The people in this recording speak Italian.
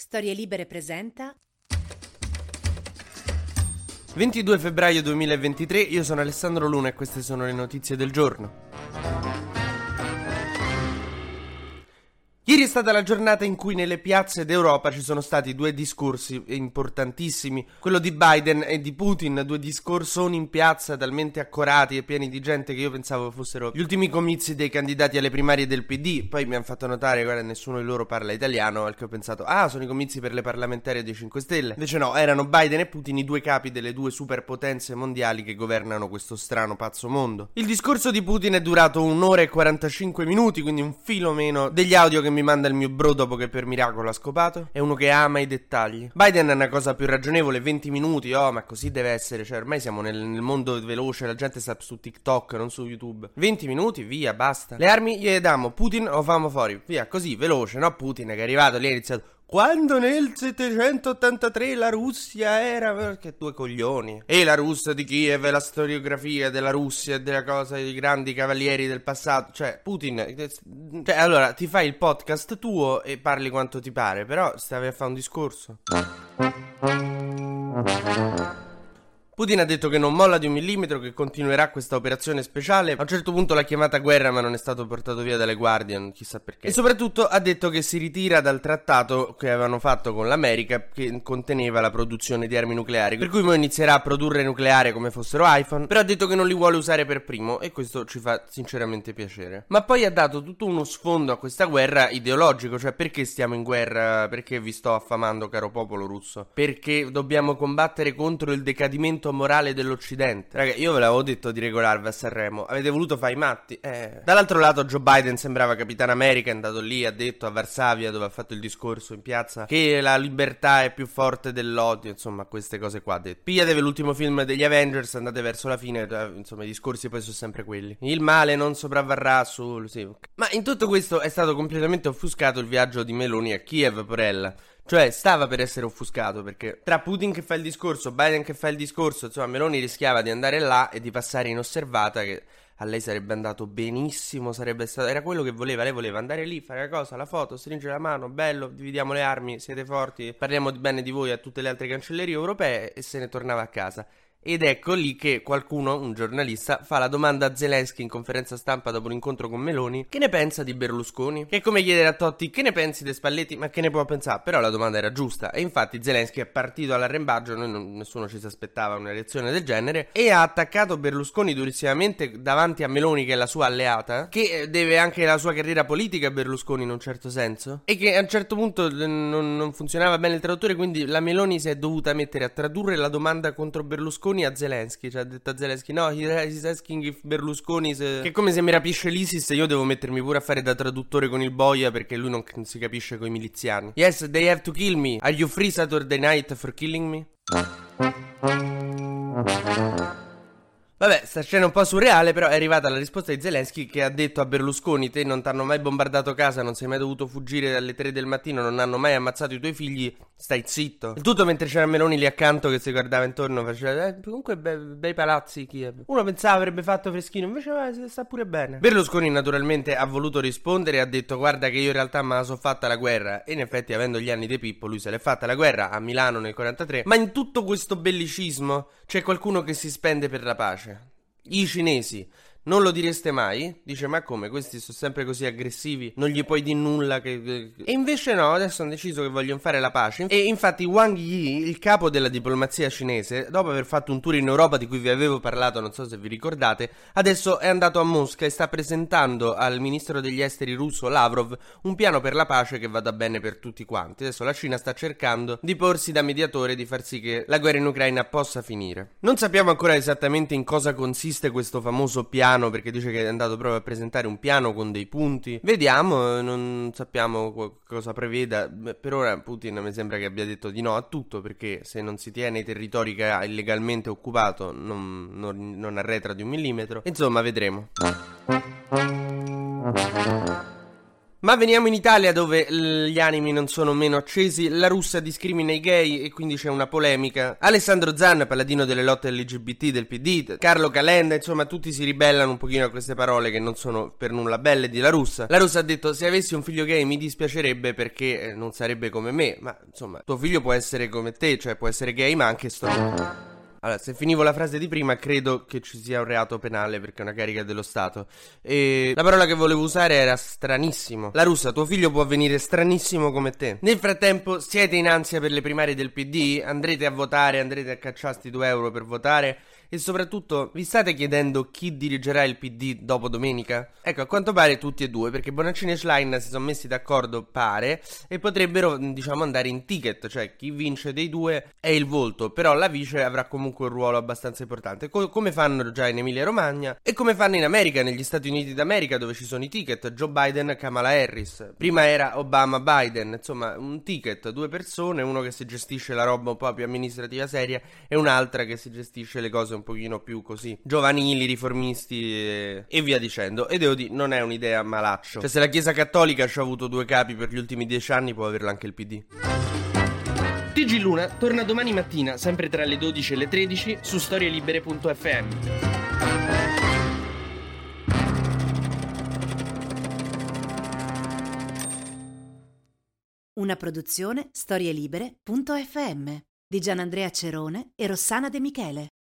Storie Libere presenta 22 febbraio 2023, io sono Alessandro Luna e queste sono le notizie del giorno. Ieri è stata la giornata in cui nelle piazze d'Europa ci sono stati due discorsi importantissimi, quello di Biden e di Putin, due discorsoni in piazza talmente accorati e pieni di gente che io pensavo fossero gli ultimi comizi dei candidati alle primarie del PD, poi mi hanno fatto notare, guarda, nessuno di loro parla italiano, al che ho pensato, ah, sono i comizi per le parlamentari dei 5 Stelle. Invece no, erano Biden e Putin i due capi delle due superpotenze mondiali che governano questo strano pazzo mondo. Il discorso di Putin è durato un'ora e 45 minuti, quindi un filo meno degli audio che mi manda il mio bro dopo che per miracolo ha scopato è uno che ama i dettagli. Biden è una cosa più ragionevole, 20 minuti, oh, ma così deve essere. Cioè, ormai siamo nel, nel mondo veloce, la gente sta su TikTok, non su YouTube. 20 minuti, via, basta. Le armi gliele diamo, Putin o famo fuori. Via, così, veloce, no? Putin che è arrivato lì ha iniziato. Quando nel 783 la Russia era. Che due coglioni. E la Russia di Kiev e la storiografia della Russia e della cosa dei grandi cavalieri del passato. Cioè, Putin. Cioè, allora ti fai il podcast tuo e parli quanto ti pare, però stavi a fare un discorso. Putin ha detto che non molla di un millimetro, che continuerà questa operazione speciale. A un certo punto l'ha chiamata guerra, ma non è stato portato via dalle Guardian, chissà perché. E soprattutto ha detto che si ritira dal trattato che avevano fatto con l'America, che conteneva la produzione di armi nucleari. Per cui poi inizierà a produrre nucleare come fossero iPhone. Però ha detto che non li vuole usare per primo, e questo ci fa sinceramente piacere. Ma poi ha dato tutto uno sfondo a questa guerra ideologico, cioè perché stiamo in guerra? Perché vi sto affamando, caro popolo russo? Perché dobbiamo combattere contro il decadimento aspetto morale dell'Occidente. Raga, io ve l'avevo detto di regolarvi a Sanremo. Avete voluto fare i matti? Eh. Dall'altro lato, Joe Biden sembrava Capitan America. È andato lì, ha detto a Varsavia, dove ha fatto il discorso in piazza, che la libertà è più forte dell'odio. Insomma, queste cose qua. Detto. Pigliatevi l'ultimo film degli Avengers, andate verso la fine. Eh, insomma, i discorsi poi sono sempre quelli. Il male non sopravvarrà sul. Sì. Ma in tutto questo è stato completamente offuscato il viaggio di Meloni a Kiev, porella. Cioè, stava per essere offuscato perché tra Putin che fa il discorso, Biden che fa il discorso, insomma, Meloni rischiava di andare là e di passare inosservata che a lei sarebbe andato benissimo, sarebbe stato era quello che voleva, lei voleva andare lì, fare la cosa, la foto, stringere la mano, bello, dividiamo le armi, siete forti, parliamo bene di voi a tutte le altre cancellerie europee e se ne tornava a casa. Ed ecco lì che qualcuno, un giornalista, fa la domanda a Zelensky in conferenza stampa dopo l'incontro con Meloni: Che ne pensa di Berlusconi? Che è come chiedere a Totti: Che ne pensi di Spalletti? Ma che ne può pensare? Però la domanda era giusta. E infatti Zelensky è partito all'arrembaggio, noi non, nessuno ci si aspettava una reazione del genere, e ha attaccato Berlusconi durissimamente davanti a Meloni, che è la sua alleata, che deve anche la sua carriera politica a Berlusconi in un certo senso, e che a un certo punto non, non funzionava bene il traduttore, quindi la Meloni si è dovuta mettere a tradurre la domanda contro Berlusconi Berlusconi a Zelensky. Cioè, ha detto a Zelensky: No, he's asking if Berlusconi. Se... Che è come se mi rapisce l'ISIS. Io devo mettermi pure a fare da traduttore con il boia perché lui non, si capisce con i miliziani. Yes, they have to kill me. Are you free Saturday night for killing me? Vabbè, sta scena un po' surreale, però è arrivata la risposta di Zelensky che ha detto a Berlusconi: Te non ti hanno mai bombardato casa, non sei mai dovuto fuggire dalle 3 del mattino, non hanno mai ammazzato i tuoi figli, stai zitto. Il tutto mentre c'era Meloni lì accanto che si guardava intorno, faceva: eh, Comunque, be- bei palazzi Kiev. Uno pensava avrebbe fatto freschino, invece eh, sta pure bene. Berlusconi, naturalmente, ha voluto rispondere e ha detto: Guarda, che io in realtà me la so fatta la guerra. E in effetti, avendo gli anni di Pippo, lui se l'è fatta la guerra a Milano nel 43. Ma in tutto questo bellicismo c'è qualcuno che si spende per la pace. I cinesi non lo direste mai? Dice, ma come? Questi sono sempre così aggressivi, non gli puoi dire nulla che... E invece no, adesso hanno deciso che vogliono fare la pace. E infatti Wang Yi, il capo della diplomazia cinese, dopo aver fatto un tour in Europa di cui vi avevo parlato, non so se vi ricordate, adesso è andato a Mosca e sta presentando al ministro degli esteri russo Lavrov un piano per la pace che vada bene per tutti quanti. Adesso la Cina sta cercando di porsi da mediatore di far sì che la guerra in Ucraina possa finire. Non sappiamo ancora esattamente in cosa consiste questo famoso piano piano perché dice che è andato proprio a presentare un piano con dei punti. Vediamo, non sappiamo cosa preveda. Per ora Putin mi sembra che abbia detto di no a tutto perché se non si tiene i territori che ha illegalmente occupato non, non, non arretra di un millimetro. Insomma, vedremo. Ma veniamo in Italia dove gli animi non sono meno accesi, la russa discrimina i gay e quindi c'è una polemica. Alessandro Zanna, paladino delle lotte LGBT del PD, Carlo Calenda, insomma tutti si ribellano un pochino a queste parole che non sono per nulla belle di la russa. La russa ha detto se avessi un figlio gay mi dispiacerebbe perché eh, non sarebbe come me, ma insomma tuo figlio può essere come te, cioè può essere gay ma anche stronzo. Allora, se finivo la frase di prima, credo che ci sia un reato penale perché è una carica dello Stato. E la parola che volevo usare era stranissimo. La russa, tuo figlio può venire stranissimo come te. Nel frattempo, siete in ansia per le primarie del PD? Andrete a votare, andrete a cacciarsi 2 euro per votare? E soprattutto, vi state chiedendo chi dirigerà il PD dopo domenica? Ecco, a quanto pare tutti e due, perché Bonaccini e Schlein si sono messi d'accordo, pare, e potrebbero, diciamo, andare in ticket, cioè chi vince dei due è il volto, però la vice avrà comunque un ruolo abbastanza importante, co- come fanno già in Emilia Romagna e come fanno in America, negli Stati Uniti d'America, dove ci sono i ticket, Joe Biden, Kamala Harris. Prima era Obama, Biden, insomma, un ticket, due persone, uno che si gestisce la roba un po' più amministrativa seria e un'altra che si gestisce le cose un pochino più così giovanili, riformisti e, e via dicendo. E devo dire, non è un'idea malaccio. Cioè, se la Chiesa Cattolica ci ha avuto due capi per gli ultimi dieci anni, può averlo anche il PD. TG Luna torna domani mattina, sempre tra le 12 e le 13, su storielibere.fm. Una produzione storielibere.fm di Gianandrea Cerone e Rossana De Michele.